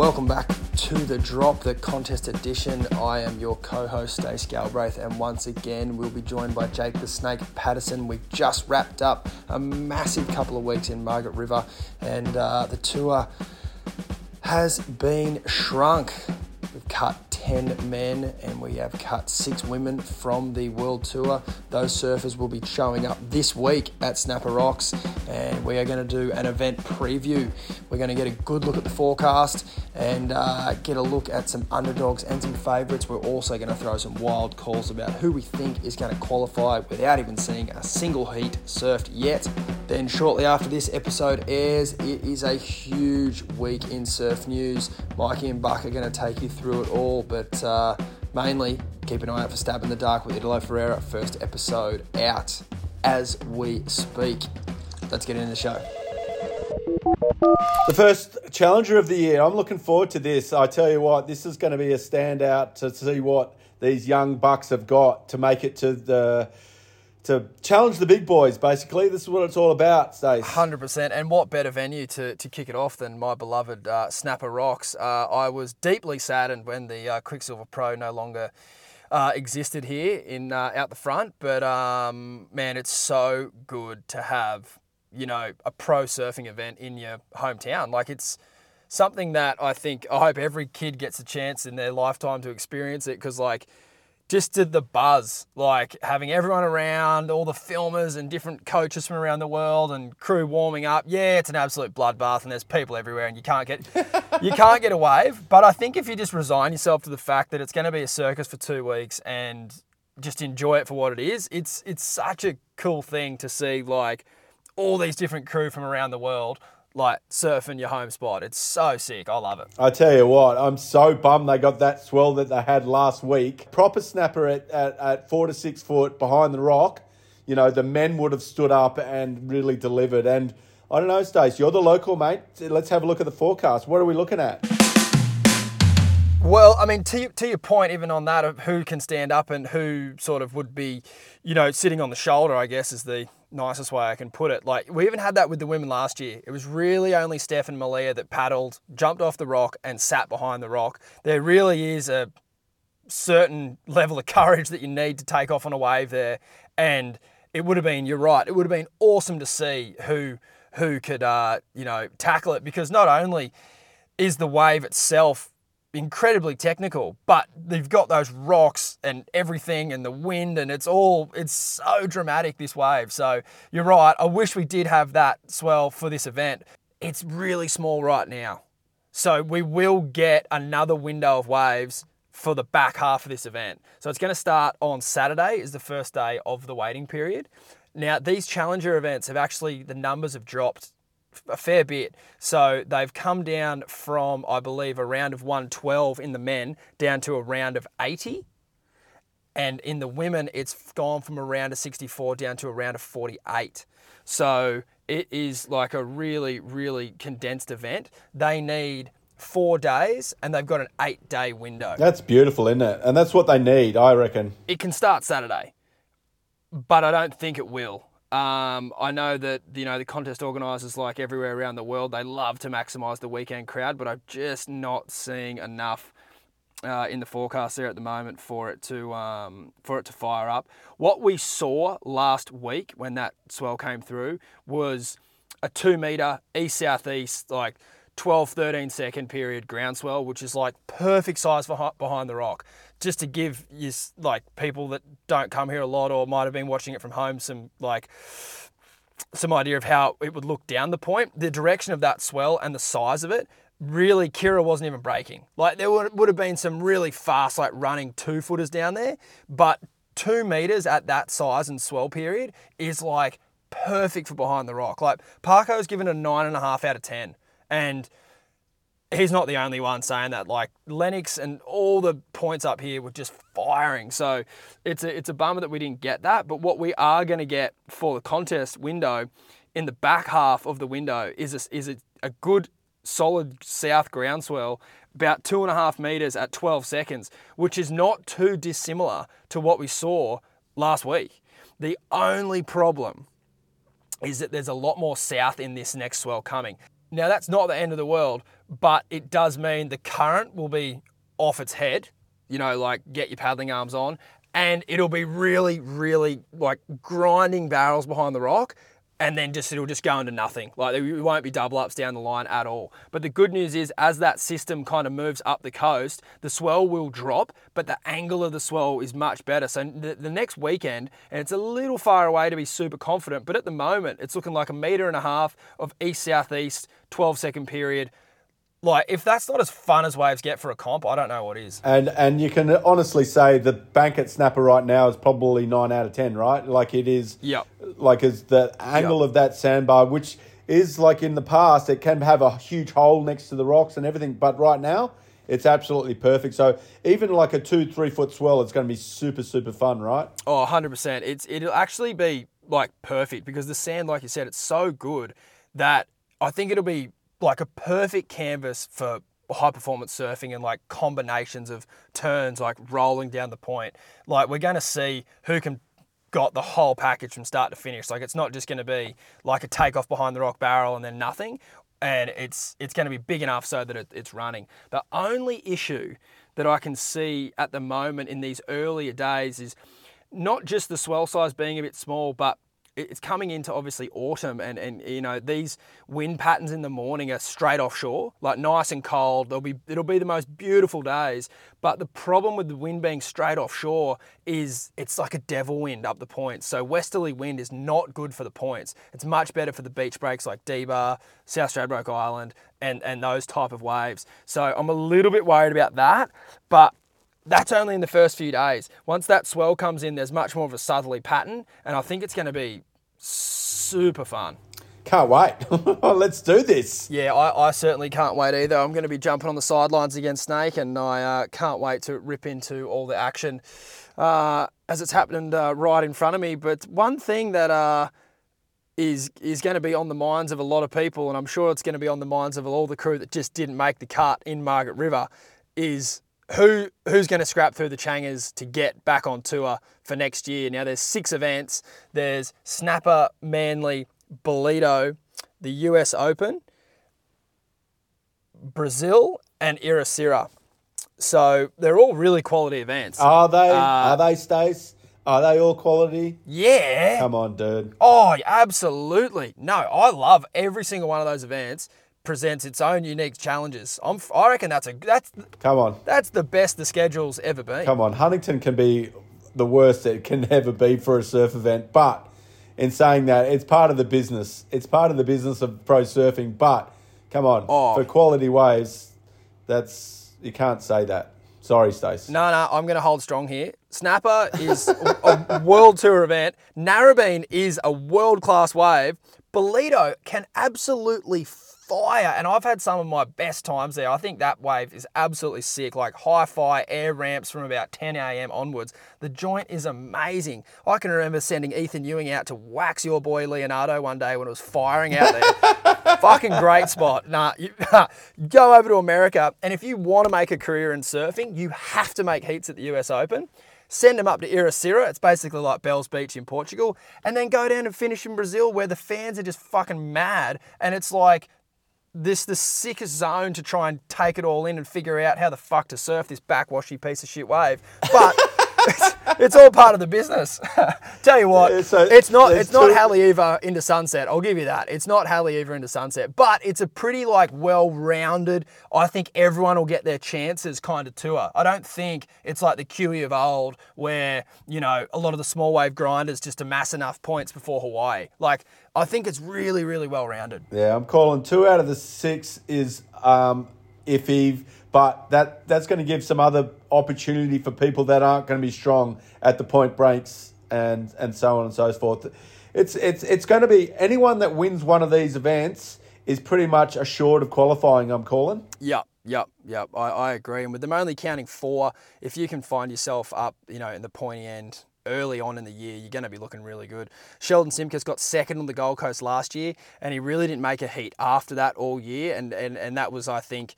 Welcome back to the drop, the contest edition. I am your co-host Stace Galbraith, and once again we'll be joined by Jake the Snake Paterson. We've just wrapped up a massive couple of weeks in Margaret River, and uh, the tour has been shrunk. We've cut 10 men and we have cut six women from the World Tour. Those surfers will be showing up this week at Snapper Rocks and we are going to do an event preview. We're going to get a good look at the forecast and uh, get a look at some underdogs and some favourites. We're also going to throw some wild calls about who we think is going to qualify without even seeing a single heat surfed yet. Then, shortly after this episode airs, it is a huge week in surf news. Mikey and Buck are going to take you through it all but uh, mainly keep an eye out for Stab in the Dark with Italo Ferreira. First episode out as we speak. Let's get into the show. The first challenger of the year. I'm looking forward to this. I tell you what, this is going to be a standout to see what these young bucks have got to make it to the to challenge the big boys, basically. This is what it's all about, Stace. 100%. And what better venue to, to kick it off than my beloved uh, Snapper Rocks? Uh, I was deeply saddened when the uh, Quiksilver Pro no longer uh, existed here in uh, out the front. But um, man, it's so good to have, you know, a pro surfing event in your hometown. Like it's something that I think, I hope every kid gets a chance in their lifetime to experience it because, like, just did the buzz, like having everyone around, all the filmers and different coaches from around the world and crew warming up. Yeah, it's an absolute bloodbath and there's people everywhere and you can't get you can't get a wave. But I think if you just resign yourself to the fact that it's going to be a circus for two weeks and just enjoy it for what it is, it's it's such a cool thing to see like all these different crew from around the world like surfing your home spot. It's so sick. I love it. I tell you what, I'm so bummed they got that swell that they had last week. Proper snapper at, at, at four to six foot behind the rock. You know, the men would have stood up and really delivered. And I don't know, Stace, you're the local, mate. Let's have a look at the forecast. What are we looking at? Well, I mean, to, to your point, even on that of who can stand up and who sort of would be, you know, sitting on the shoulder, I guess is the nicest way I can put it. Like, we even had that with the women last year. It was really only Steph and Malia that paddled, jumped off the rock, and sat behind the rock. There really is a certain level of courage that you need to take off on a wave there. And it would have been, you're right, it would have been awesome to see who who could, uh, you know, tackle it because not only is the wave itself incredibly technical, but they've got those rocks and everything and the wind and it's all it's so dramatic this wave. So you're right. I wish we did have that swell for this event. It's really small right now. So we will get another window of waves for the back half of this event. So it's going to start on Saturday is the first day of the waiting period. Now these challenger events have actually the numbers have dropped a fair bit. So they've come down from, I believe, a round of 112 in the men down to a round of 80. And in the women, it's gone from a round of 64 down to around a round of 48. So it is like a really, really condensed event. They need four days and they've got an eight day window. That's beautiful, isn't it? And that's what they need, I reckon. It can start Saturday, but I don't think it will. Um, I know that you know the contest organisers, like everywhere around the world, they love to maximise the weekend crowd, but I'm just not seeing enough uh, in the forecast there at the moment for it to um, for it to fire up. What we saw last week when that swell came through was a two metre east southeast like 12 13 second period groundswell, which is like perfect size for behind the rock just to give you like people that don't come here a lot or might have been watching it from home some like some idea of how it would look down the point. The direction of that swell and the size of it really Kirra wasn't even breaking. Like there would, would have been some really fast like running two footers down there, but two meters at that size and swell period is like perfect for behind the rock. Like Parko's given a nine and a half out of ten, and he's not the only one saying that. Like Lennox and all the points up here were just firing. So it's a it's a bummer that we didn't get that. But what we are going to get for the contest window in the back half of the window is a, is a, a good solid south groundswell about two and a half meters at 12 seconds, which is not too dissimilar to what we saw last week. The only problem is that there's a lot more south in this next swell coming Now that's not the end of the world, but it does mean the current will be off its head. You know, like get your paddling arms on, and it'll be really, really like grinding barrels behind the rock and then just it'll just go into nothing. Like there won't be double ups down the line at all. But the good news is, as that system kind of moves up the coast, the swell will drop, but the angle of the swell is much better. So the, the next weekend, and it's a little far away to be super confident, but at the moment, it's looking like a meter and a half of east southeast, 12 second period like if that's not as fun as waves get for a comp, I don't know what is. And and you can honestly say the Bankit snapper right now is probably nine out of ten, right? Like it is. Yeah. Like is the angle Yep. of that sandbar, which is like in the past, it can have a huge hole next to the rocks and everything, but right now. It's absolutely perfect. So even like a two, three foot swell, it's going to be super, super fun, right? Oh, 100%. It's it'll actually be like perfect because the sand like you said it's so good that I think it'll be like a perfect canvas for high performance surfing and like combinations of turns like rolling down the point. Like we're going to see who can got the whole package from start to finish. Like it's not just going to be like a takeoff behind the rock barrel and then nothing. And it's it's going to be big enough so that it, it's running. The only issue that I can see at the moment in these earlier days is not just the swell size being a bit small, but it's coming into obviously autumn and, and you know these wind patterns in the morning are straight offshore like nice and cold. They'll be it'll be the most beautiful days. But the problem with the wind being straight offshore is it's like a devil wind up the points so westerly wind is not good for the points. It's much better for the beach breaks like D-Bah, South Stradbroke Island and and those type of waves. So I'm a little bit worried about that. But that's only in the first few days. Once that swell comes in, there's much more of a southerly pattern, and I think it's going to be super fun. Can't wait. Let's do this. Yeah, I, I certainly can't wait either. I'm going to be jumping on the sidelines against Snake, and I uh, can't wait to rip into all the action uh, as it's happening uh, right in front of me. But one thing that uh, is is going to be on the minds of a lot of people, and I'm sure it's going to be on the minds of all the crew that just didn't make the cut in Margaret River, is who who's going to scrap through the Changers to get back on tour for next year. Now there's six events. There's Snapper, Manly, Ballito, the US Open, Brazil, and Ericeira. So they're all really quality events. Are they? Uh, are they, Stace? Are they all quality? yeah. Come on, dude. Oh, absolutely. No, I love every single one of those events. Presents its own unique challenges. I'm, I reckon that's a that's Come on. that's the best the schedule's ever been. Come on. Huntington can be the worst it can ever be for a surf event. But in saying that, it's part of the business. It's part of the business of pro surfing. But come on. Oh. For quality waves, that's you can't say that. Sorry, Stace. No, no, I'm going to hold strong here. Snapper is a, a world tour event. Narrabeen is a world class wave. Ballito can absolutely fire, and I've had some of my best times there. I think that wave is absolutely sick, like hi fi air ramps from about 10 a.m. onwards. The joint is amazing. I can remember sending Ethan Ewing out to wax your boy Leonardo one day when it was firing out there. Fucking great spot. Nah, you, go over to America, and if you want to make a career in surfing, you have to make heats at the US Open. Send them up to Ericeira. It's basically like Bells Beach in Portugal, and then go down and finish in Brazil, where the fans are just fucking mad, and it's like this the sickest zone to try and take it all in and figure out how the fuck to surf this backwashy piece of shit wave. But it's, it's all part of the business. Tell you what, Yeah, so it's not it's not two- into sunset. I'll give you that. It's not Haleiwa into sunset, but it's a pretty like well-rounded. I think everyone will get their chances kind of tour. I don't think it's like the QE of old where you know a lot of the small wave grinders just amass enough points before Hawaii. Like I think it's really really well-rounded. Yeah, I'm calling two out of the six is um, iffy, but that that's going to give some other opportunity for people that aren't going to be strong at the point breaks and and so on and so forth. It's it's it's going to be anyone that wins one of these events is pretty much assured of qualifying. I'm calling. Yep, yep, yep. I, I agree. And with them only counting four, if you can find yourself up, you know, in the pointy end early on in the year, you're going to be looking really good. Sheldon Simkus got second on the Gold Coast last year, and he really didn't make a heat after that all year. And, and, and that was, I think,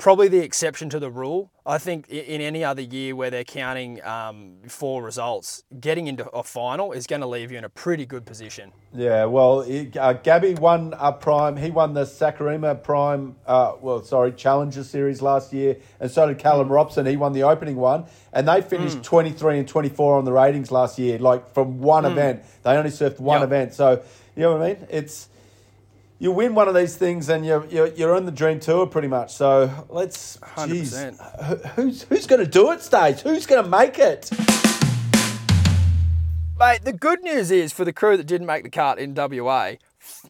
probably the exception to the rule. I think in any other year where they're counting um, four results, getting into a final is going to leave you in a pretty good position. Yeah, well, uh, Gabby won a prime. He won the Saquarema Prime, uh, well, sorry, Challenger Series last year, and so did Callum Hmm. Robson. He won the opening one, and they finished 23 and 24 on the ratings last year, like from one event. They only surfed one. Yep. event. So, you know what I mean? It's. You win one of these things, and you're you're, you're on the dream tour pretty much. So let's, 100%. who- who's who's going to do it, Stace? Who's going to make it? Mate, the good news is for the crew that didn't make the cut in WA,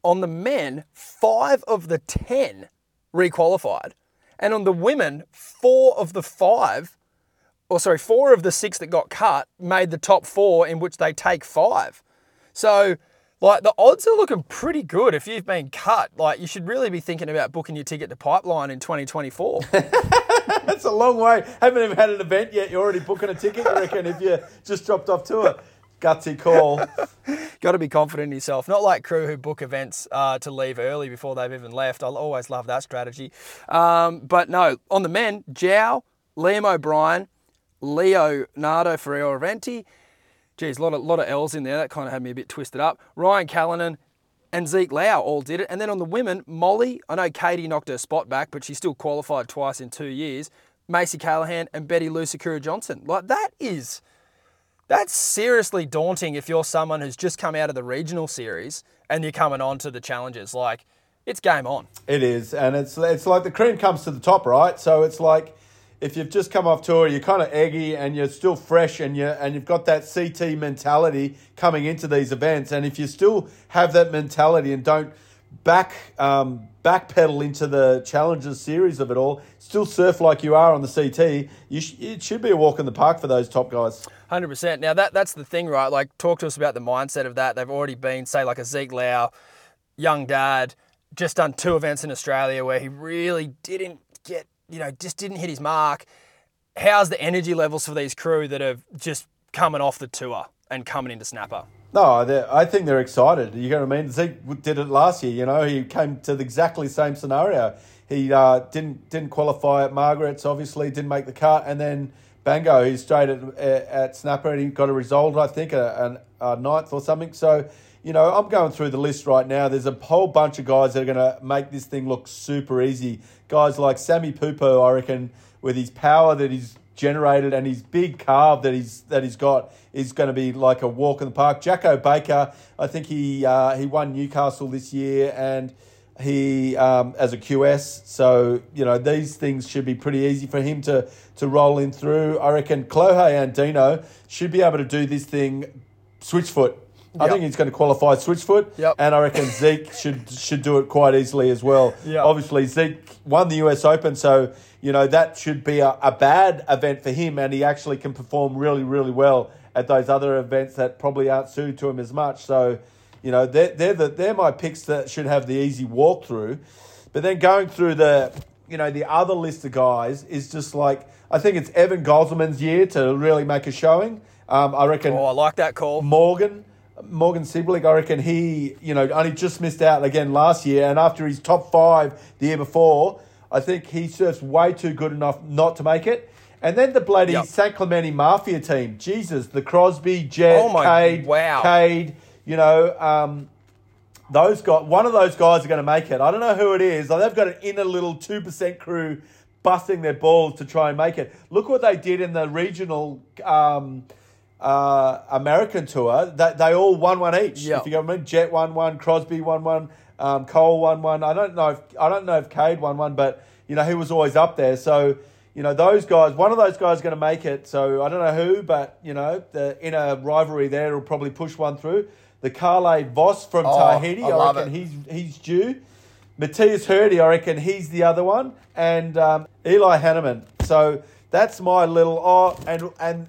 on the men, five of the 10 requalified. And on the women, four of the five, or sorry, four of the six that got cut made the top four, in which they take five. So, like, the odds are looking pretty good if you've been cut. Like, you should really be thinking about booking your ticket to Pipeline in 2024. That's a long way. Haven't even had an event yet. You're already booking a ticket, you reckon, if you just dropped off to tour. Gutsy call. Got to be confident in yourself. Not like crew who book events uh, to leave early before they've even left. I'll always love that strategy. Um, but no, on the men, Jow, Liam O'Brien, Leonardo Fioravanti. Geez, a lot of, lot of L's in there. That kind of had me a bit twisted up. Ryan Callinan and Zeke Lau all did it. And then on the women, Molly, I know Katie knocked her spot back, but she still qualified twice in two years. Macy Callaghan and Bettylou Sakura Johnson. Like, that is... That's seriously daunting if you're someone who's just come out of the regional series and you're coming on to the challenges. Like, it's game on. It is, and it's it's like the cream comes to the top, right? So it's like if you've just come off tour, you're kind of eggy and you're still fresh, and you and you've got that CT mentality coming into these events. And if you still have that mentality and don't back um, backpedal into the challenges series of it all, still surf like you are on the CT, you sh- it should be a walk in the park for those top guys. Hundred percent. Now that that's the thing, right? Like, talk to us about the mindset of that. They've already been, say, like a Zeke Lau, young dad, just done two events in Australia where he really didn't you know, just didn't hit his mark. How's the energy levels for these crew that are just coming off the tour and coming into Snapper? No, I think they're excited. You know what I mean? Zeke did it last year. You know, he came to the exactly same scenario. He uh, didn't didn't qualify at Margaret's. Obviously, didn't make the cut, and then Bango, he's straight at, at Snapper, and he got a result. I think a, a, a ninth or something. So, you know, I'm going through the list right now. There's a whole bunch of guys that are going to make this thing look super easy. Guys like Sammy Pupo, I reckon, with his power that he's generated and his big carve that he's that he's got is going to be like a walk in the park. Jacko Baker, I think he uh, he won Newcastle this year and he um, as a QS. So you know these things should be pretty easy for him to to roll in through. I reckon Kolohe Andino should be able to do this thing switchfoot. I Yep. think he's going to qualify switchfoot, Yep. and I reckon Zeke should should do it quite easily as well. Yep. Obviously, Zeke won the US Open, so you know that should be a, a bad event for him, and he actually can perform really, really well at those other events that probably aren't suited to him as much. So, you know, they're they're, the, they're my picks that should have the easy walkthrough. But then going through the you know the other list of guys is just like I think it's Evan Geiselman's year to really make a showing. Um, I reckon Oh, I like that call. Morgan, Morgan Cibilic, I reckon he, you know, only just missed out again last year, and after his top five the year before, I think he surfs way too good enough not to make it. And then the bloody Yep. San Clemente Mafia team, Jesus, the Crosby, Jett, Oh Kade, wow. Kade, you know, um, those guys, one of those guys are going to make it. I don't know who it is. Like, they've got an inner little two percent crew busting their balls to try and make it. Look what they did in the regional um, uh, American tour. That they all won one each. Yeah. If you I mean, Jett won one, Crosby won one, um, Cole won one. I don't know if I don't know if Kade won one, but you know he was always up there. So. You know those guys. One of those guys is going to make it. So I don't know who, but you know the inner rivalry there will probably push one through. The Kauli Vaast from Oh, Tahiti, I I, reckon it. he's he's due. Mateus Herdy, I reckon he's the other one, and um, Eli Hanneman. So that's my little oh, and and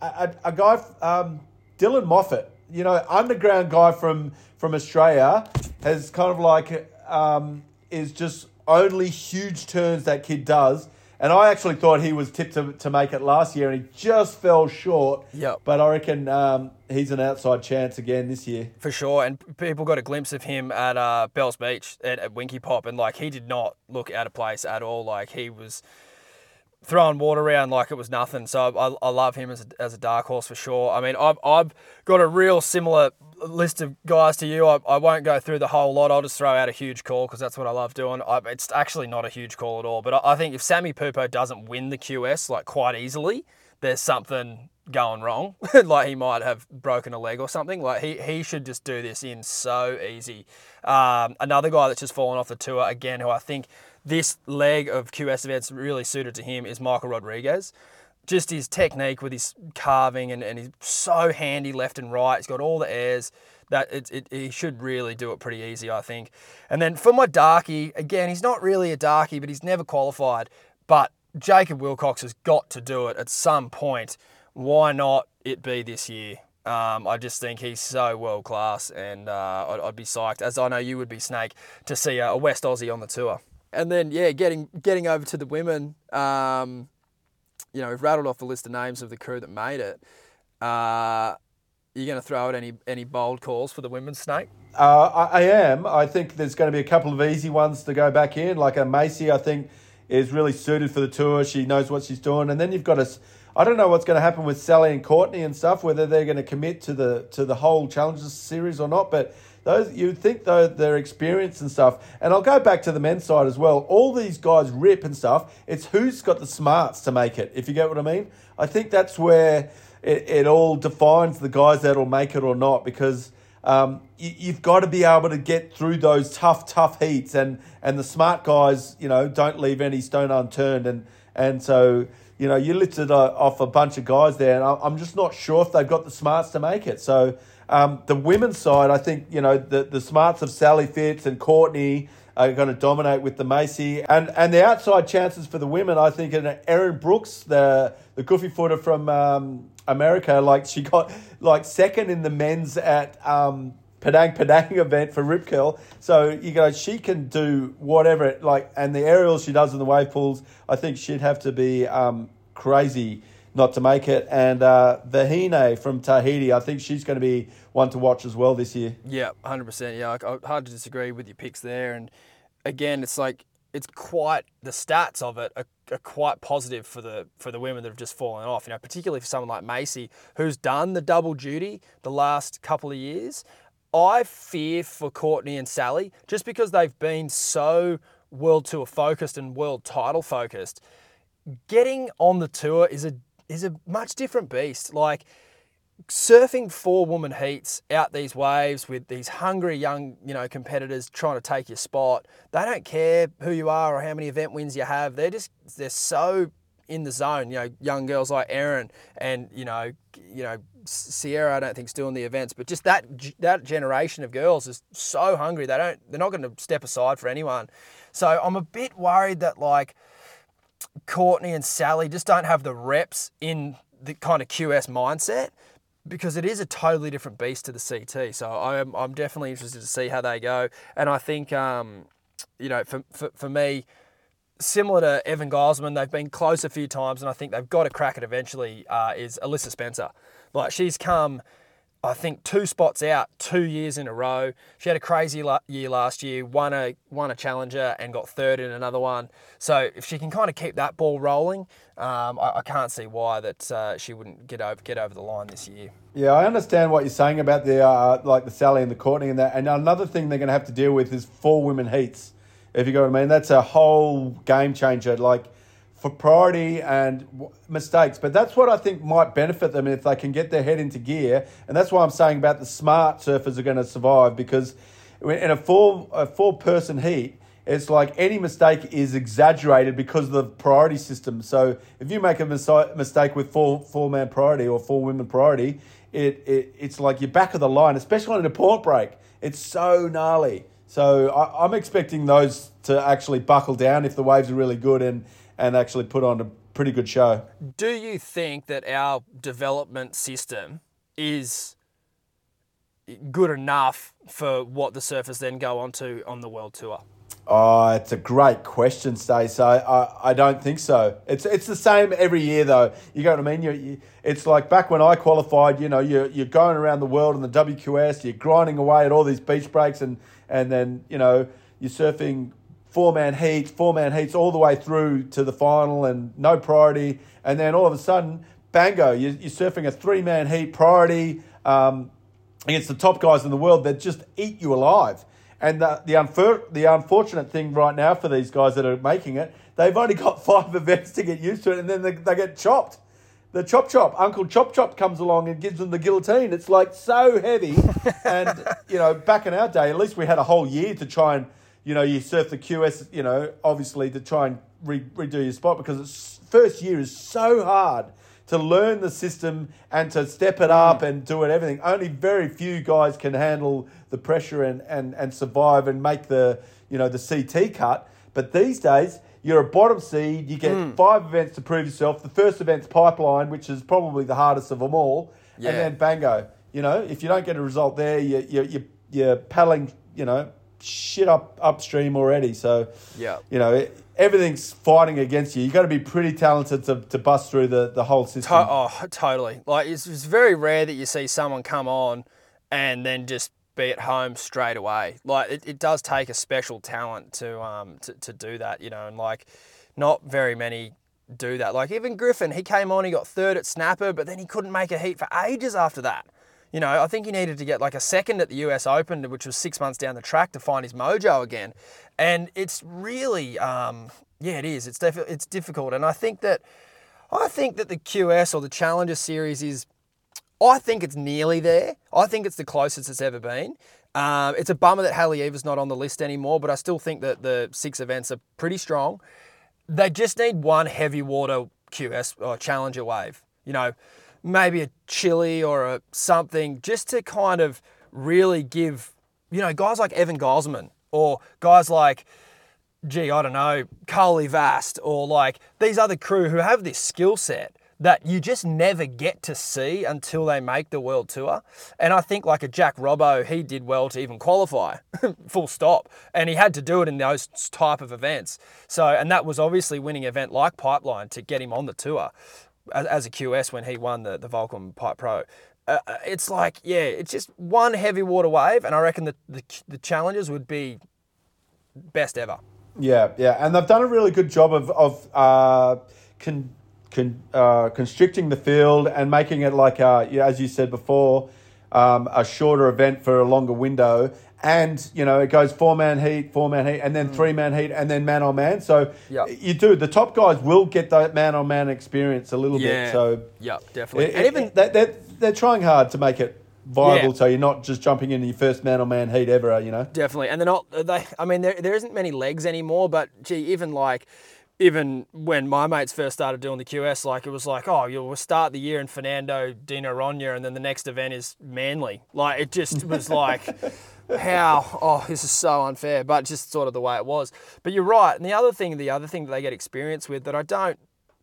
a, a, guy, um, Dylan Moffat, you know, underground guy from from Australia, has kind of like um, is just only huge turns that kid does, And I actually thought he was tipped to, to make it last year, and he just fell short. Yep. But I reckon um, he's an outside chance again this year. For sure, and people got a glimpse of him at uh, Bells Beach at, at Winkipop, and like he did not look out of place at all. Like he was throwing water around like it was nothing. So I, I love him as a, as a dark horse for sure. I mean, I've, I've got a real similar list of guys to you. I, I won't go through the whole lot. I'll just throw out a huge call because that's what I love doing. I, it's actually not a huge call at all. But I, I think if Sammy Pupo doesn't win the QS like quite easily, there's something going wrong. like he might have broken a leg or something. Like he, he should just do this in so easy. Um, another guy that's just fallen off the tour again, who I think this leg of QS events really suited to him is Michael Rodrigues. Just his technique with his carving and, and he's so handy left and right. He's got all the airs that it, it, he should really do it pretty easy, I think. And then for my darkie, again, he's not really a darkie, but he's never qualified. But Jacob Wilcox has got to do it at some point. Why not it be this year? Um, I just think he's so world class, and uh, I'd, I'd, be psyched, as I know you would be, Snake, to see a West Aussie on the tour. And then yeah, getting getting over to the women. Um, you know, we've rattled off the list of names of the crew that made it. Uh, you going to throw out any any bold calls for the women's snake? Uh, I, I, am. I think there's going to be a couple of easy ones to go back in. Like a Macy, I think is really suited for the tour. She knows what she's doing. And then you've got a. I don't know what's going to happen with Sally and Courtney and stuff. Whether they're going to commit to the to the whole challenges series or not, but those you'd think though their experience and stuff. And I'll go back to the men's side as well. All these guys rip and stuff. It's who's got the smarts to make it. If you get what I mean, I think that's where it, it all defines the guys that'll make it or not because. Um, you, have got to be able to get through those tough, tough heats, and, and the smart guys, you know, don't leave any stone unturned, and and so you know you lifted uh, off a bunch of guys there, and I'm just not sure if they've got the smarts to make it. So um, the women's side, I think, you know, the, the smarts of Sally Fitz and Courtney are going to dominate with the Macy. And and the outside chances for the women, I think, and Erin Brooks, the, the goofy footer from um, America, like she got like second in the men's at um, Padang Padang event for Rip Curl. So you know she can do whatever like, and the aerials she does in the wave pools, I think she'd have to be um, crazy not to make it. And uh, Vahine from Tahiti, I think she's going to be one to watch as well this year. Yeah, 100%. Yeah, I, hard to disagree with your picks there. And again, it's like, it's quite the stats of it are, are, quite positive for the for the women that have just fallen off. You know, particularly for someone like Macy, who's done the double duty the last couple of years. I fear for Courtney and Sally just because they've been so world tour focused and world title focused. Getting on the tour is a is a much different beast. Like surfing four woman heats out these waves with these hungry young, you know, competitors trying to take your spot. They don't care who you are or how many event wins you have. They're just they're so in the zone. You know, young girls like Erin and you know, you know, Sierra. I don't think's doing the events, but just that that generation of girls is so hungry. They don't. They're not going to step aside for anyone. So I'm a bit worried that like Courtney and Sally just don't have the reps in the kind of QS mindset because it is a totally different beast to the CT. So I'm, I'm definitely interested to see how they go. And I think, um, you know, for, for, for me, similar to Evan Geiselman, they've been close a few times and I think they've got to crack it eventually, uh, is Alyssa Spencer. Like she's come I think two spots out, two years in a row. She had a crazy year last year, won a won a challenger and got third in another one. So if she can kind of keep that ball rolling, um, I, I, can't see why that uh, she wouldn't get over get over the line this year. Yeah, I understand what you're saying about the uh, like the Sally and the Courtney and that. And another thing they're going to have to deal with is four women heats. If you go what I mean, that's a whole game changer. Like for priority and mistakes. But that's what I think might benefit them if they can get their head into gear. And that's why I'm saying about the smart surfers are going to survive because in a four a four person heat, it's like any mistake is exaggerated because of the priority system. So if you make a mistake with four four man priority or four women priority, it, it it's like you're back of the line, especially on a port break. It's so gnarly. So I, I'm expecting those to actually buckle down if the waves are really good and and actually put on a pretty good show. Do you think that our development system is good enough for what the surfers then go on to on the world tour? Oh, it's a great question, Stace. I, I, I don't think so. It's it's the same every year, though. You know what I mean? You, you, it's like back when I qualified. You know, you're you're going around the world in the WQS. You're grinding away at all these beach breaks, and and then you know you're surfing four man heats, four man heats all the way through to the final, and no priority. And then all of a sudden, bango, you're, you're surfing a three man heat priority um, against the top guys in the world that just eat you alive. And the the, unfor- the unfortunate thing right now for these guys that are making it, they've only got five events to get used to it, and then they, they get chopped. The chop chop, Uncle Chop Chop comes along and gives them the guillotine. It's like so heavy, and you know, back in our day, at least we had a whole year to try and, you know, you surf the QS, you know, obviously to try and re- redo your spot because it's first year is so hard to learn the system and to step it up mm. and do it everything. Only very few guys can handle the pressure and, and, and survive and make the you know the CT cut. But these days, you're a bottom seed. You get mm. five events to prove yourself. The first event's pipeline, which is probably the hardest of them all, Yeah. and then bango. You know, if you don't get a result there, you you you you're paddling. You know, shit up upstream already. So Yeah. you know. It, Everything's fighting against you. You got to be pretty talented to, to bust through the, the whole system. To- oh, totally. Like it's, it's very rare that you see someone come on and then just be at home straight away. Like it, it does take a special talent to um to, to do that, you know, and like not very many do that. Like even Griffin, he came on, he got third at Snapper, but then he couldn't make a heat for ages after that. You know, I think he needed to get like a second at the US Open, which was six months down the track to find his mojo again. And it's really, um, yeah, it is. It's defi- it's difficult, and I think that I think that the QS or the Challenger Series is, I think it's nearly there. I think it's the closest it's ever been. Um, it's a bummer that Haleiwa's not on the list anymore, but I still think that the six events are pretty strong. They just need one heavy water QS or Challenger wave. You know, maybe a chili or a something just to kind of really give, you know, guys like Evan Geiselman or guys like gee, I don't know, Kauli Vaast or like these other crew who have this skill set that you just never get to see until they make the world tour. And I think like a Jack Robbo, he did well to even qualify, full stop. And he had to do it in those type of events. So, and that was obviously winning event like Pipeline to get him on the tour as, a QS when he won the, the Volcom Pipe Pro. Uh, it's like, yeah, it's just one heavy water wave. And I reckon that the, the challenges would be best ever. Yeah, yeah, and they've done a really good job of of uh, con, con, uh, constricting the field and making it like, a, as you said before, um, a shorter event for a longer window. And you know, it goes four man heat, four man heat, and then mm. three man heat, and then man on man. So Yep. you do the top guys will get that man on man experience a little bit. So yeah, definitely. it- and even they- they're, they're trying hard to make it viable, Yeah. so you're not just jumping into your first man on man heat ever. You know. definitely, and they're not. They, I mean, there there isn't many legs anymore. But gee, even like. Even when my mates first started doing the QS, like it was like, oh, you'll start the year in Fernando de Noronha, and then the next event is Manly. Like it just was like, how? Oh, this is so unfair, but just sort of the way it was. But you're right. And the other thing, the other thing that they get experience with that I don't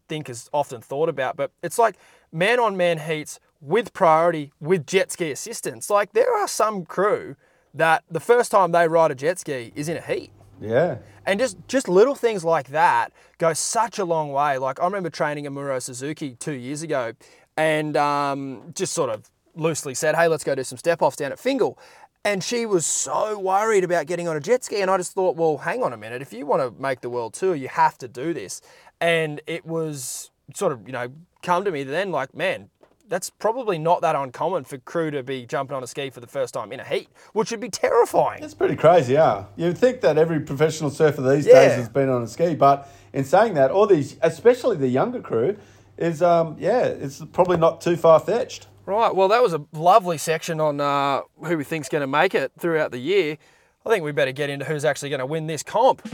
think is often thought about, but it's like man on man heats with priority with jet ski assistance. Like there are some crew that the first time they ride a jet ski is in a heat. Yeah. And just just little things like that go such a long way. Like I remember training Amuro Tsuzuki two years ago, and um, just sort of loosely said, "Hey, let's go do some step offs down at Fingal." And she was so worried about getting on a jet ski, and I just thought, well, hang on a minute. If you want to make the world tour, you have to do this. And it was sort of, you know, come to me then like, man, that's probably not that uncommon for crew to be jumping on a ski for the first time in a heat, which would be terrifying. It's pretty crazy, yeah. You'd think that every professional surfer these Yeah. days has been on a ski, but in saying that, all these, especially the younger crew, is um, yeah, it's probably not too far fetched. Right. Well, that was a lovely section on uh, who we think's going to make it throughout the year. I think we better get into who's actually going to win this comp.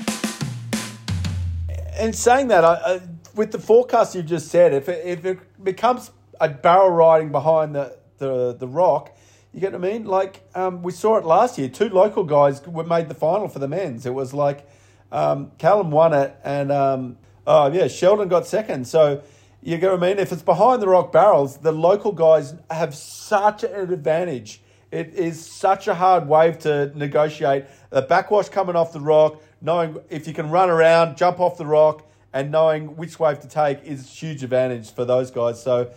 And saying that, I, I, with the forecast you've just said, if it, if it becomes a barrel riding behind the, the, the rock, you get what I mean? Like um, we saw it last year. Two local guys were made the final for the men's. It was like um, Callum won it, and um, oh yeah, Sheldon got second. So you get what I mean? If it's behind the rock barrels, the local guys have such an advantage. It is such a hard wave to negotiate the backwash coming off the rock, knowing if you can run around, jump off the rock, and knowing which wave to take is a huge advantage for those guys. So,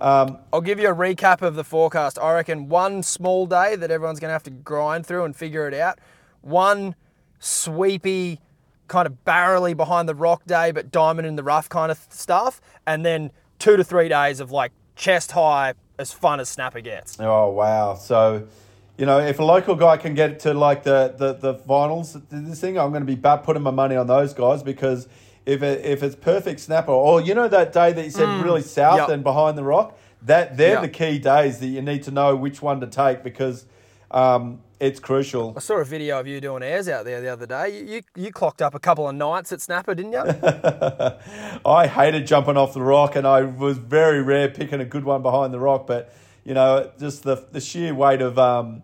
um, I'll give you a recap of the forecast. I reckon one small day that everyone's going to have to grind through and figure it out. One sweepy, kind of barrely behind the rock day, but diamond in the rough kind of stuff. And then two to three days of like chest high, as fun as Snapper gets. oh wow! So, you know, if a local guy can get to like the the, the finals, this thing, I'm going to be bat putting my money on those guys because if it, if it's perfect snapper, or you know that day that you said mm. really south Yep. and behind the rock, that they're Yep. the key days that you need to know which one to take because um, it's crucial. I saw a video of you doing airs out there the other day. You, you, you clocked up a couple of nights at Snapper, didn't you? I hated jumping off the rock, and I was very rare picking a good one behind the rock. But you know, just the the sheer weight of um,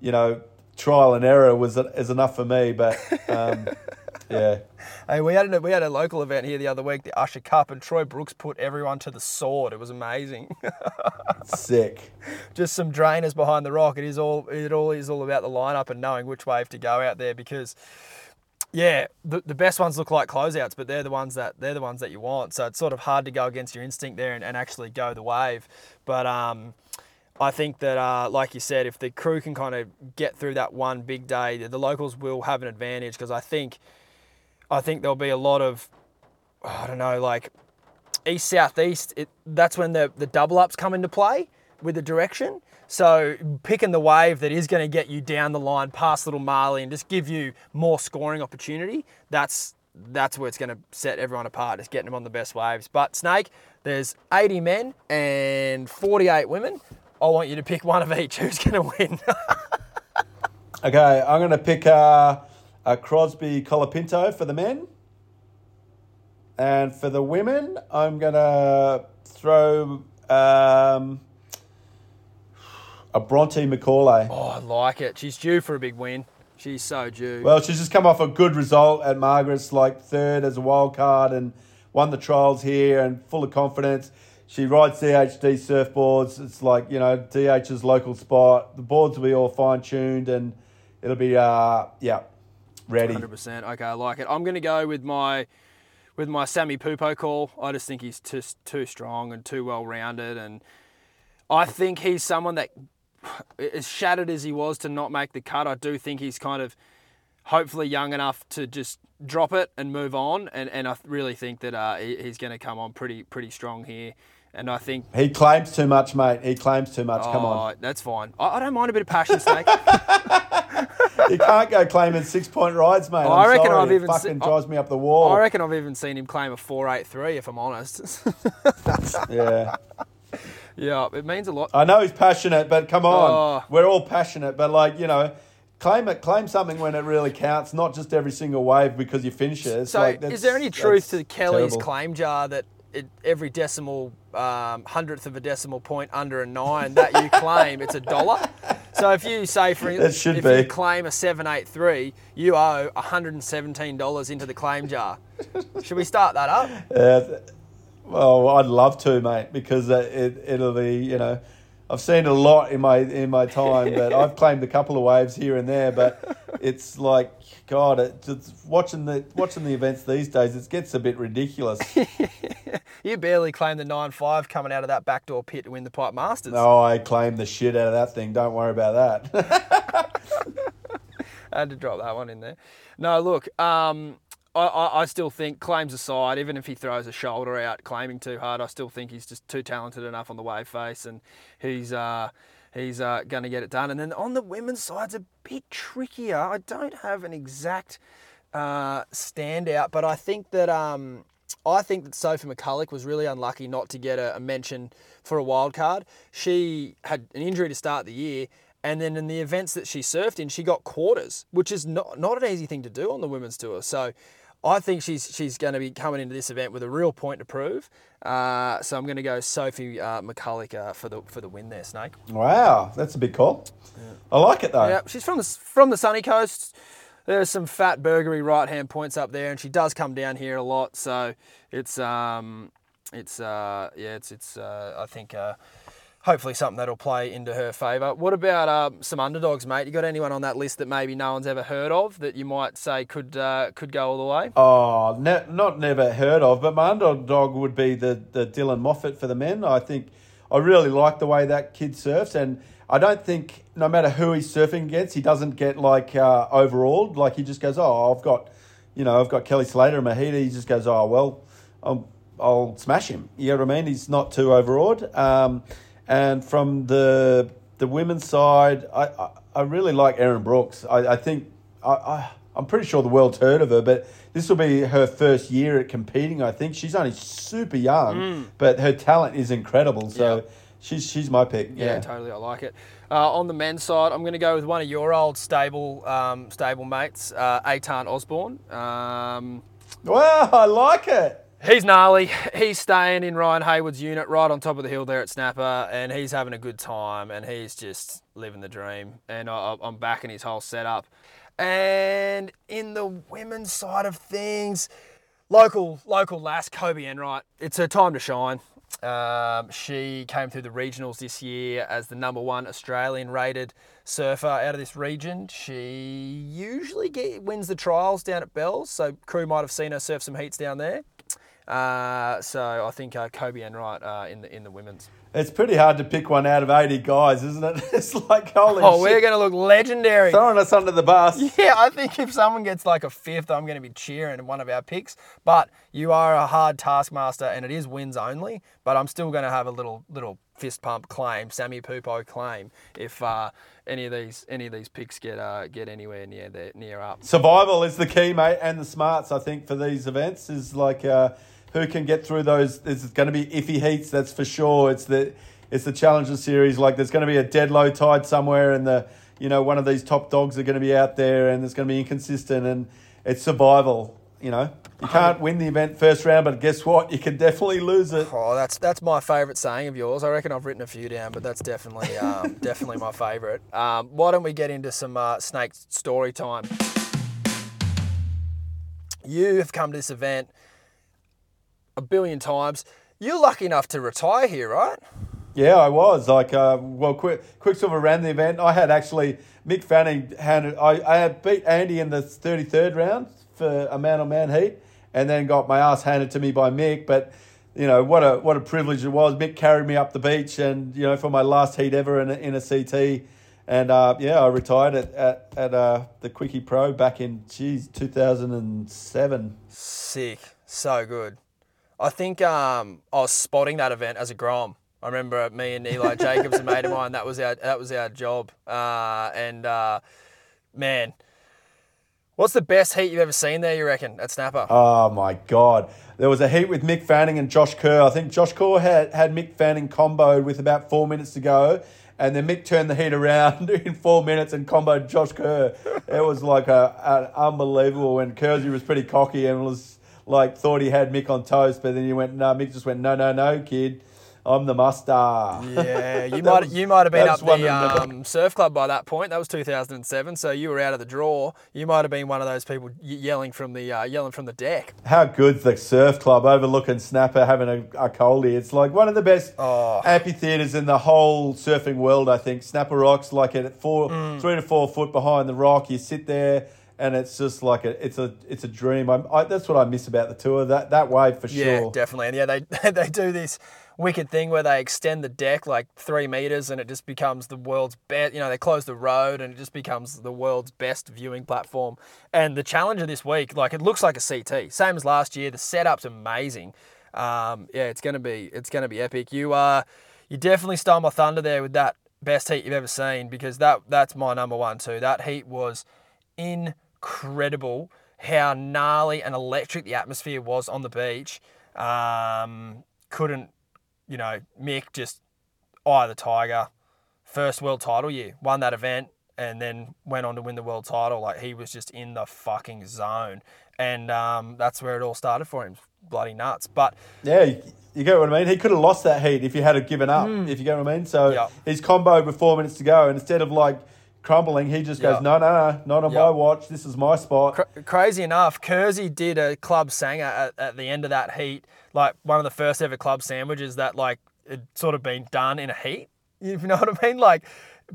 you know trial and error was is enough for me. But um, yeah, Hey, we had a, we had a local event here the other week, the Usher Cup, and Troy Brooks put everyone to the sword. It was amazing. sick. Just some drainers behind the rock. It is all it all is all about the lineup and knowing which wave to go out there because. Yeah, the, the best ones look like closeouts, but they're the ones that they're the ones that you want. So it's sort of hard to go against your instinct there and, and actually go the wave. But um, I think that, uh, like you said, if the crew can kind of get through that one big day, the locals will have an advantage because I think, I think there'll be a lot of, I don't know, like east southeast. It, that's when the the double ups come into play with the direction. So picking the wave that is going to get you down the line past Little Marley and just give you more scoring opportunity. That's that's where it's going to set everyone apart. Is getting them on the best waves. But Snake, there's 80 men and 48 women. I want you to pick one of each. Who's going to win? Okay, I'm going to pick uh, a Crosby Colapinto for the men, and for the women, I'm going to throw um, a Bronte Macaulay. oh, I like it. She's due for a big win. She's so due. Well, she's just come off a good result at Margaret's, like third as a wild card, and won the trials here, and full of confidence. She rides DHD surfboards. It's like you know DH's local spot. The boards will be all fine tuned, and it'll be uh yeah ready. Hundred percent. Okay, I like it. I'm going to go with my with my Sammy Pupo call. I just think he's too too strong and too well rounded, and I think he's someone that, as shattered as he was to not make the cut, I do think he's kind of hopefully young enough to just drop it and move on. And, and I really think that uh, he, he's going to come on pretty pretty strong here. And I think He claims too much, mate. He claims too much. Come on. oh, that's fine. I, I don't mind a bit of passion, Snake. You can't go claiming six point rides, mate. I'm I reckon sorry. I've it even fucking se- drives me up the wall. I reckon I've even seen him claim a four eight three. If I'm honest. yeah. yeah, it means a lot. I know he's passionate, but come on. Oh. We're all passionate, but like, you know, claim it claim something when it really counts, not just every single wave because you finish it. It's So, like, is there any truth to Kelly's terrible. claim jar that it, every decimal um, hundredth of a decimal point under a nine that you claim it's a dollar? So if you say for should if be. you claim a seven eight three, you owe hundred and seventeen dollars into the claim jar. Should we start that up? Uh, well, I'd love to, mate, because uh, it it'll be you know, I've seen a lot in my in my time, but I've claimed a couple of waves here and there, but it's like God, it, just watching the watching the events these days, it gets a bit ridiculous. You barely claimed the nine five coming out of that backdoor pit to win the Pipe Masters. oh, I claimed the shit out of that thing. Don't worry about that. I had to drop that one in there. No, look, um, I, I, still think claims aside, even if he throws a shoulder out claiming too hard, I still think he's just too talented enough on the wave face, and he's uh, he's uh, going to get it done. And then on the women's side, it's a bit trickier. I don't have an exact uh, standout, but I think that um, I think that Sophie McCulloch was really unlucky not to get a, a mention for a wild card. She had an injury to start the year, and then in the events that she surfed in, she got quarters, which is not not an easy thing to do on the women's tour. So. I think she's she's going to be coming into this event with a real point to prove. Uh, so I'm going to go Sophie uh, McCulloch uh, for the for the win there, Snake. wow, that's a big call. I like it though. Yeah, she's from the from the sunny coast. There's some fat burgery right hand points up there, and she does come down here a lot. So it's um, it's uh, yeah, it's it's uh, I think uh, hopefully something that'll play into her favour. What about um, some underdogs, mate? You got anyone on that list that maybe no one's ever heard of that you might say could uh, could go all the way? Oh, ne- not never heard of, but my underdog would be the, the Dylan Moffat for the men. I think I really like the way that kid surfs, and I don't think no matter who he's surfing against, he doesn't get like uh, overawed. Like he just goes, oh, I've got, you know, I've got Kelly Slater and Mahita. He just goes, oh well, I'll, I'll smash him. You know what I mean? He's not too overawed. Um, and from the the women's side, I, I, I really like Erin Brooks. I, I think I, I I'm pretty sure the world's heard of her, but this will be her first year at competing. I think she's only super young, but her talent is incredible. So Yeah. she's she's my pick. Yeah, Yeah. totally. I like it. Uh, on the men's side, I'm going to go with one of your old stable um, stable mates, uh, Atan Osborne. Um, Wow, I like it. He's gnarly. He's staying in Ryan Hayward's unit right on top of the hill there at Snapper, and he's having a good time, and he's just living the dream. And I, I'm backing his whole setup. And in the women's side of things, local local lass Kobie Enright. It's her time to shine. Um, she came through the regionals this year as the number one Australian rated surfer out of this region. She usually get, wins the trials down at Bells, so crew might have seen her surf some heats down there. Uh, so I think uh, Kobie Enright uh, in the in the women's. It's pretty hard to pick one out of 80 guys, isn't it? It's like, holy Oh, we're going to look legendary. Throwing us under the bus. Yeah, I think if someone gets like a fifth, I'm going to be cheering one of our picks. But you are a hard taskmaster, and it is wins only. But I'm still going to have a little little fist pump claim, Sammy Pupo claim, if uh, any of these any of these picks get uh, get anywhere near near up. Survival is the key, mate, and the smarts, I think, for these events is like uh, who can get through those. There's going to be iffy heats, that's for sure. It's the it's the Challenger Series. Like there's going to be a dead low tide somewhere, and the you know one of these top dogs are going to be out there, and it's going to be inconsistent, and it's survival. You know, you can't win the event first round, but guess what? You can definitely lose it. Oh, that's that's my favourite saying of yours. I reckon I've written a few down, but that's definitely um, definitely my favourite. Um, why don't we get into some uh, snake story time? You have come to this event a billion times. You're lucky enough to retire here, right? Yeah, I was like, uh, well, Quick, Quiksilver ran the event. I had actually Mick Fanning handed. I, I had beat Andy in the thirty third round for a man on man heat, and then got my ass handed to me by Mick. But you know what a what a privilege it was. Mick carried me up the beach, and you know for my last heat ever in a, in a CT. And uh, yeah, I retired at at, at uh, the Quickie Pro back in geez two thousand and seven. Sick, so good. I think um, I was spotting that event as a Grom. I remember me and Eli Jacobs, a mate of mine. That was our that was our job. Uh, and uh, man, what's the best heat you've ever seen there? You reckon at Snapper? Oh my God. There was a heat with Mick Fanning and Josh Kerr. I think Josh Kerr had, had Mick Fanning comboed with about four minutes to go. And then Mick turned the heat around in four minutes and comboed Josh Kerr. It was like a, an unbelievable. And Kersey was pretty cocky and was like, thought he had Mick on toast. But then he went, no, Mick just went, no, no, no, kid. I'm the muster. Yeah, you might was- you might have been up the um, surf club by that point. That was 2007, so you were out of the draw. You might have been one of those people yelling from the uh, yelling from the deck. How good's the surf club overlooking Snapper having a, a coldie? It's like one of the best Oh. amphitheaters in the whole surfing world, I think. Snapper Rocks, like at four, Mm. three to four foot behind the rock. You sit there and it's just like a, it's a, it's a dream. I'm, I, that's what I miss about the tour. That, that wave for Yeah, sure. definitely. And yeah, they they do this wicked thing where they extend the deck like three meters, and it just becomes the world's best. You know, they close the road, and it just becomes the world's best viewing platform. And the challenge of this week, like it looks like a CT, same as last year. The setup's amazing. Um, yeah, it's gonna be it's gonna be epic. You uh, you definitely stole my thunder there with that best heat you've ever seen because that that's my number one too. That heat was incredible. How gnarly and electric the atmosphere was on the beach. Um, couldn't, you know, Mick just eye the tiger. First world title year, won that event, and then went on to win the world title. Like he was just in the fucking zone, and um, that's where it all started for him. Bloody nuts. But Yeah, you, you get what I mean? He could have lost that heat if he had given up, if you get what I mean? So. Yep. he's comboed with four minutes to go. And instead of like crumbling, he just goes, Yep. no, no, no, not on Yep. my watch. This is my spot. Cra- crazy enough, Kersey did a club sanger at, at the end of that heat, like one of the first ever club sandwiches that like had sort of been done in a heat. You know what I mean? Like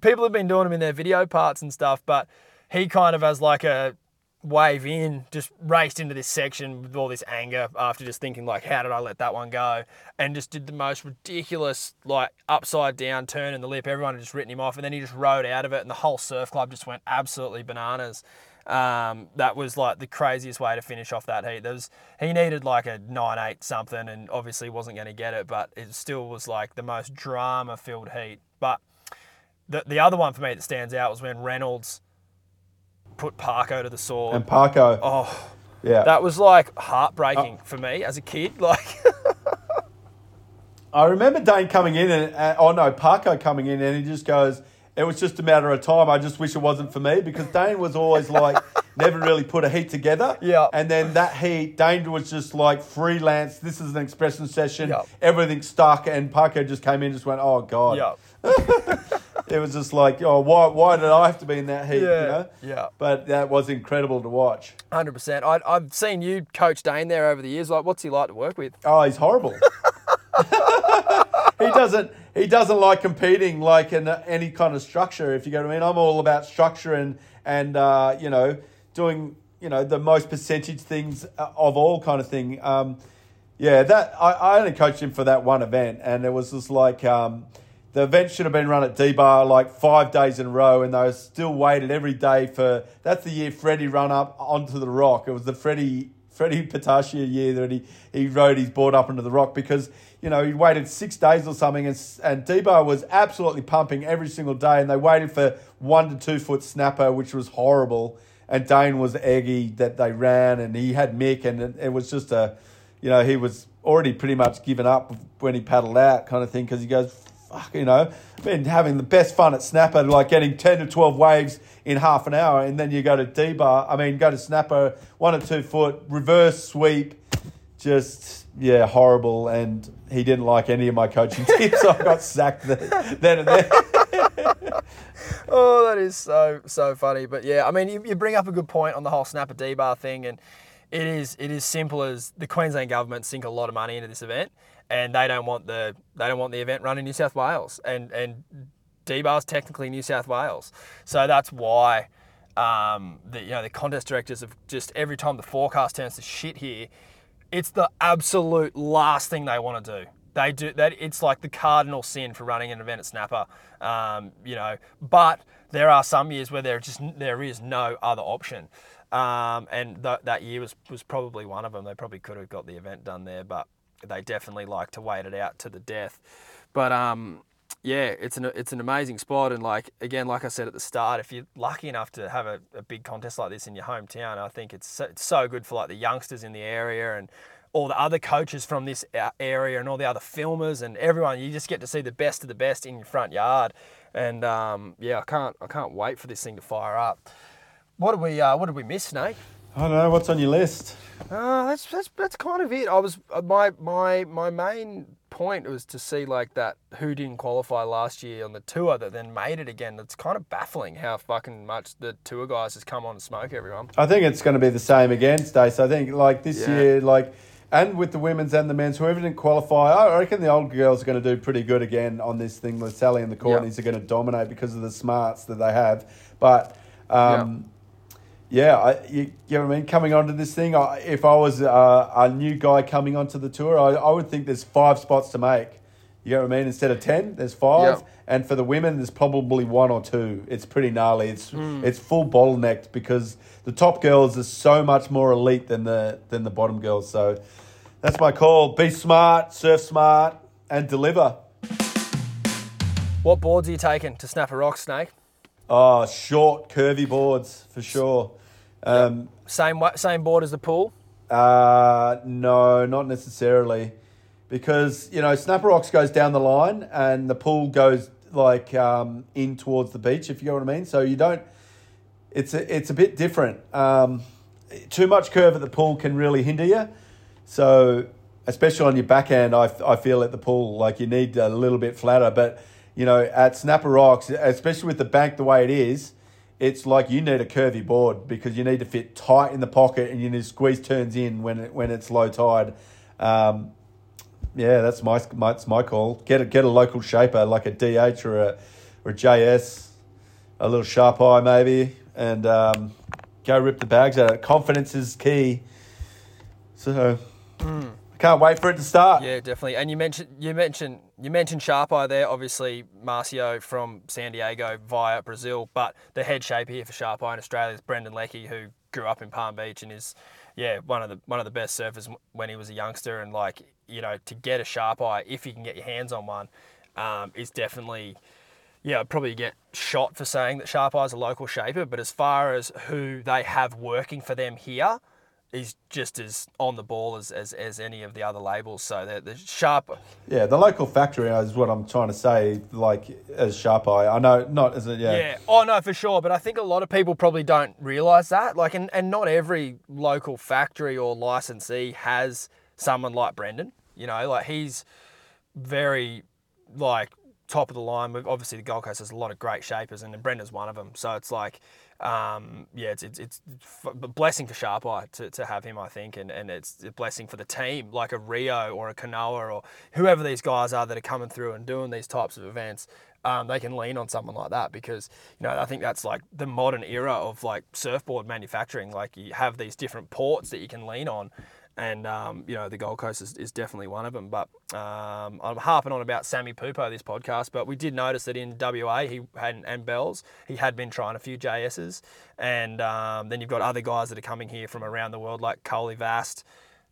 people have been doing them in their video parts and stuff, but he kind of has like a wave in, just raced into this section with all this anger after just thinking like, how did I let that one go? And just did the most ridiculous like upside down turn in the lip. Everyone had just written him off, and then he just rode out of it, and the whole surf club just went absolutely bananas. Um, that was like the craziest way to finish off that heat. There was he needed like a nine eight something, and obviously wasn't going to get it, but it still was like the most drama filled heat. But the the other one for me that stands out was when Reynolds put Parko to the sword. And Parko. Oh, yeah. that was like heartbreaking for me as a kid. Like, I remember Dane coming in and, uh, oh no, Parko coming in and he just goes, it was just a matter of time. I just wish it wasn't for me because Dane was always like, never really put a heat together. Yeah. And then that heat, Dane was just like freelance. This is an expression session. Yeah. Everything stuck. And Parko just came in and just went, oh God. yeah, It was just like, oh, why, why did I have to be in that heat? Yeah, You know? yeah. But that was incredible to watch. hundred percent. I've seen you coach Dane there over the years. Like, what's he like to work with? Oh, he's horrible. he doesn't. He doesn't like competing like in any kind of structure. If you get what I mean, I'm all about structure and and uh, you know doing you know the most percentage things uh, of all kind of thing. Um, yeah, that I, I only coached him for that one event, and it was just like um, the event should have been run at D-Bah like five days in a row, and they were still waited every day for. That's the year Freddie run up onto the rock. It was the Freddie Freddie Patacchia year that he, he rode his board up into the rock because, you know, he waited six days or something and, and D-Bah was absolutely pumping every single day and they waited for one to two foot snapper, which was horrible. And Dane was eggy that they ran and he had Mick and it, it was just a, you know, he was already pretty much given up when he paddled out kind of thing because he goes, fuck, you know, been having the best fun at Snapper, like getting 10 to 12 waves in half an hour. And then you go to D-Bah, I mean, go to Snapper, one or two foot, reverse sweep, just, yeah, horrible. And he didn't like any of my coaching tips. so I got sacked then, then and there. Oh, that is so so funny. But yeah, I mean, you, you bring up a good point on the whole snapper D-Bah thing, and it is it is simple as the Queensland government sink a lot of money into this event, and they don't want the they don't want the event run in New South Wales, and and bar's technically New South Wales, so that's why. Um, the you know the contest directors have just every time the forecast turns to shit here, it's the absolute last thing they want to do. They do that. It's like the cardinal sin for running an event at Snapper, um, you know. But there are some years where there just there is no other option, um, and th- that year was was probably one of them. They probably could have got the event done there, but they definitely like to wait it out to the death. But um, yeah, it's an it's an amazing spot, and like again, like I said at the start, if you're lucky enough to have a, a big contest like this in your hometown, I think it's so, it's so good for like the youngsters in the area and all the other coaches from this area and all the other filmers and everyone. You just get to see the best of the best in your front yard, and um, yeah, I can't I can't wait for this thing to fire up. What did we uh, What did we miss, Snake? I don't know, what's on your list? Uh, that's that's that's kind of it. I was uh, my my my main point was to see like that who didn't qualify last year on the tour that then made it again. It's kind of baffling how fucking much the tour guys has come on to smoke everyone. I think it's going to be the same again, Stace. I think like this Yeah. year, like and with the women's and the men's, whoever didn't qualify, I reckon the old girls are going to do pretty good again on this thing. The Sally and the Courtneys are going to dominate because of the smarts that they have. But um, yeah, I, you, you know what I mean. Coming onto this thing, I, if I was uh, a new guy coming onto the tour, I, I would think there's five spots to make. You know what I mean? Instead of ten, there's five. Yep. And for the women, there's probably one or two. It's pretty gnarly. It's Hmm. it's full bottlenecked because the top girls are so much more elite than the than the bottom girls. So that's my call. Be smart, surf smart, and deliver. What boards are you taking to Snapper Rock snake? Oh, short, curvy boards for sure. Um, Same same board as the pool. Uh, no, not necessarily, because you know Snapper Rocks goes down the line and the pool goes like um, in towards the beach. If you know what I mean. So you don't. It's a, it's a bit different. Um, too much curve at the pool can really hinder you. So especially on your backhand, I, I feel at the pool like you need a little bit flatter. But you know at Snapper Rocks, especially with the bank the way it is it's like you need a curvy board because you need to fit tight in the pocket and you need to squeeze turns in when it, when it's low tide. Um, yeah, that's my, my that's my call. Get a get a local shaper like a DH or a or a JS, a little sharp eye maybe, and um, go rip the bags out. Confidence is key. So I can't wait for it to start. Yeah, definitely. And you mentioned you mentioned you mentioned Sharp Eye there. Obviously, Marcio from San Diego via Brazil, but the head shape here for Sharp Eye in Australia is Brendan Leckie, who grew up in Palm Beach and is yeah one of the one of the best surfers when he was a youngster. And like you know, to get a Sharp Eye, if you can get your hands on one, um, is definitely yeah, I'd probably get shot for saying that Sharp Eye's a local shaper, but as far as who they have working for them here, is just as on the ball as, as, as any of the other labels. So they're sharper. Yeah, the local factory uh, is what I'm trying to say, like as Sharp Eye. I know, not as a, yeah. Yeah, oh no, for sure. But I think a lot of people probably don't realise that. Like, and, and not every local factory or licensee has someone like Brendan. You know, like he's very, like, top of the line. Obviously, the Gold Coast has a lot of great shapers, and Brendan's one of them. So it's like, um, yeah, it's, it's, it's a blessing for Sharp Eye to, to have him, I think, and, and it's a blessing for the team, like a Rio or a Kanoa or whoever these guys are that are coming through and doing these types of events. Um, they can lean on someone like that because you know I think that's like the modern era of like surfboard manufacturing. Like you have these different ports that you can lean on, and um, you know the Gold Coast is, is, definitely one of them. But um, I'm harping on about Sammy Pupo this podcast, but we did notice that in WA he had and Bells he had been trying a few JSs, and um, then you've got other guys that are coming here from around the world like Kauli Vaast,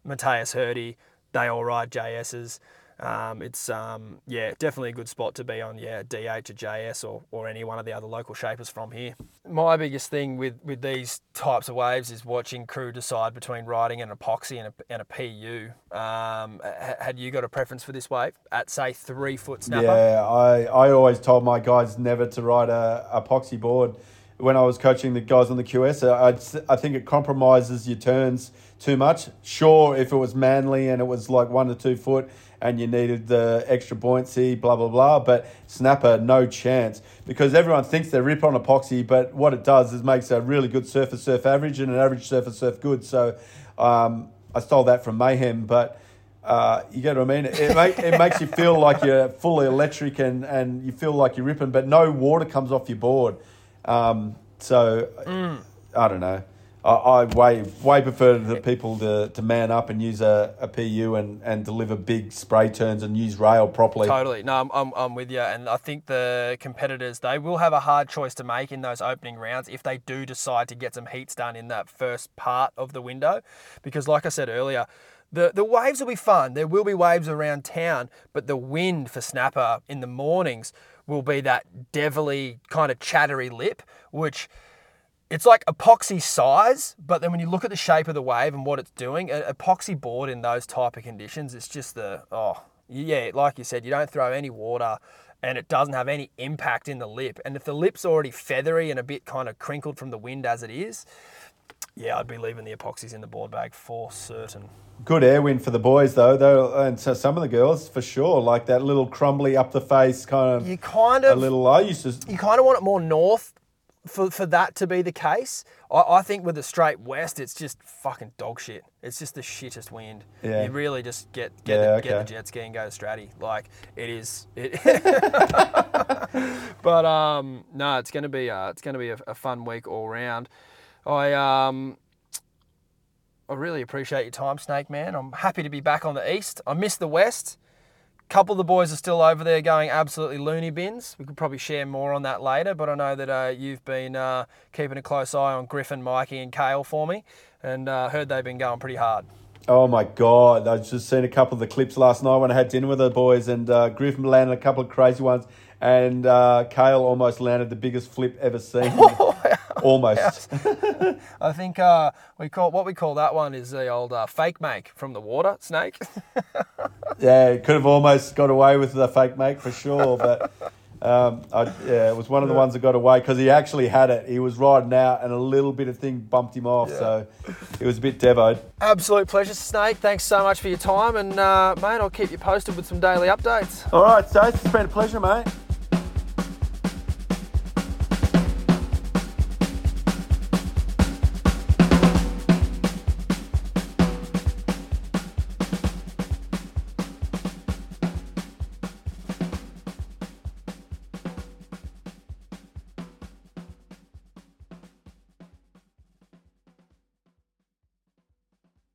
Mateus Herdy. They all ride JSs. Um, it's um, yeah, definitely a good spot to be on. Yeah, DH or JS or, or any one of the other local shapers from here. My biggest thing with, with these types of waves is watching crew decide between riding an epoxy and a, and a PU. Um, had you got a preference for this wave at say three foot snapper? Yeah, I, I always told my guys never to ride a epoxy board. When I was coaching the guys on the QS, I, I think it compromises your turns too much. Sure, if it was manly and it was like one to two foot and you needed the extra buoyancy, blah, blah, blah. But Snapper, no chance because everyone thinks they're rip on epoxy, but what it does is makes a really good surface surf average and an average surface surf good. So um, I stole that from Mayhem, but. Uh, you get what I mean? It, make, it makes you feel like you're fully electric and, and you feel like you're ripping, but no water comes off your board. Um, so mm. I don't know. I, I way way prefer the people to, to man up and use a, a PU and, and deliver big spray turns and use rail properly. Totally. No, I'm, I'm, I'm with you. And I think the competitors, they will have a hard choice to make in those opening rounds if they do decide to get some heats done in that first part of the window. Because, like I said earlier, the, the waves will be fun. There will be waves around town, but the wind for snapper in the mornings will be that devilly kind of chattery lip, which it's like epoxy size, but then when you look at the shape of the wave and what it's doing, an epoxy board in those type of conditions, it's just the oh yeah, like you said, you don't throw any water and it doesn't have any impact in the lip. And if the lip's already feathery and a bit kind of crinkled from the wind as it is, yeah, I'd be leaving the epoxies in the board bag for certain. Good air wind for the boys though, though, and so some of the girls for sure, like that little crumbly up the face kind of. You kind of a little. I used to. You kind of want it more north for, for that to be the case, I, I think with the straight west, it's just fucking dog shit. It's just the shittest wind. Yeah. You really just get get, yeah, the, okay. get the jet ski and go to Straddie. Like it is. It but um, no, it's gonna be uh, it's gonna be a, a fun week all round. I um. I really appreciate your time, Snake Man. I'm happy to be back on the east. I miss the west couple of the boys are still over there going absolutely loony bins. We could probably share more on that later, but I know that uh, you've been uh, keeping a close eye on Griffin, Mikey, and Kale for me, and uh, heard they've been going pretty hard. Oh my god! I just seen a couple of the clips last night when I had dinner with the boys, and uh, Griffin landed a couple of crazy ones, and uh, Kale almost landed the biggest flip ever seen. almost. I think uh, we call what we call that one is the old uh, fake make from the water snake. yeah, could have almost got away with the fake make for sure, but. Um, I, yeah, it was one of the ones that got away because he actually had it. He was riding out, and a little bit of thing bumped him off, yeah. so it was a bit devoed. Absolute pleasure, Snake. Thanks so much for your time, and uh, mate, I'll keep you posted with some daily updates. All right, Stace, it's been a pleasure, mate.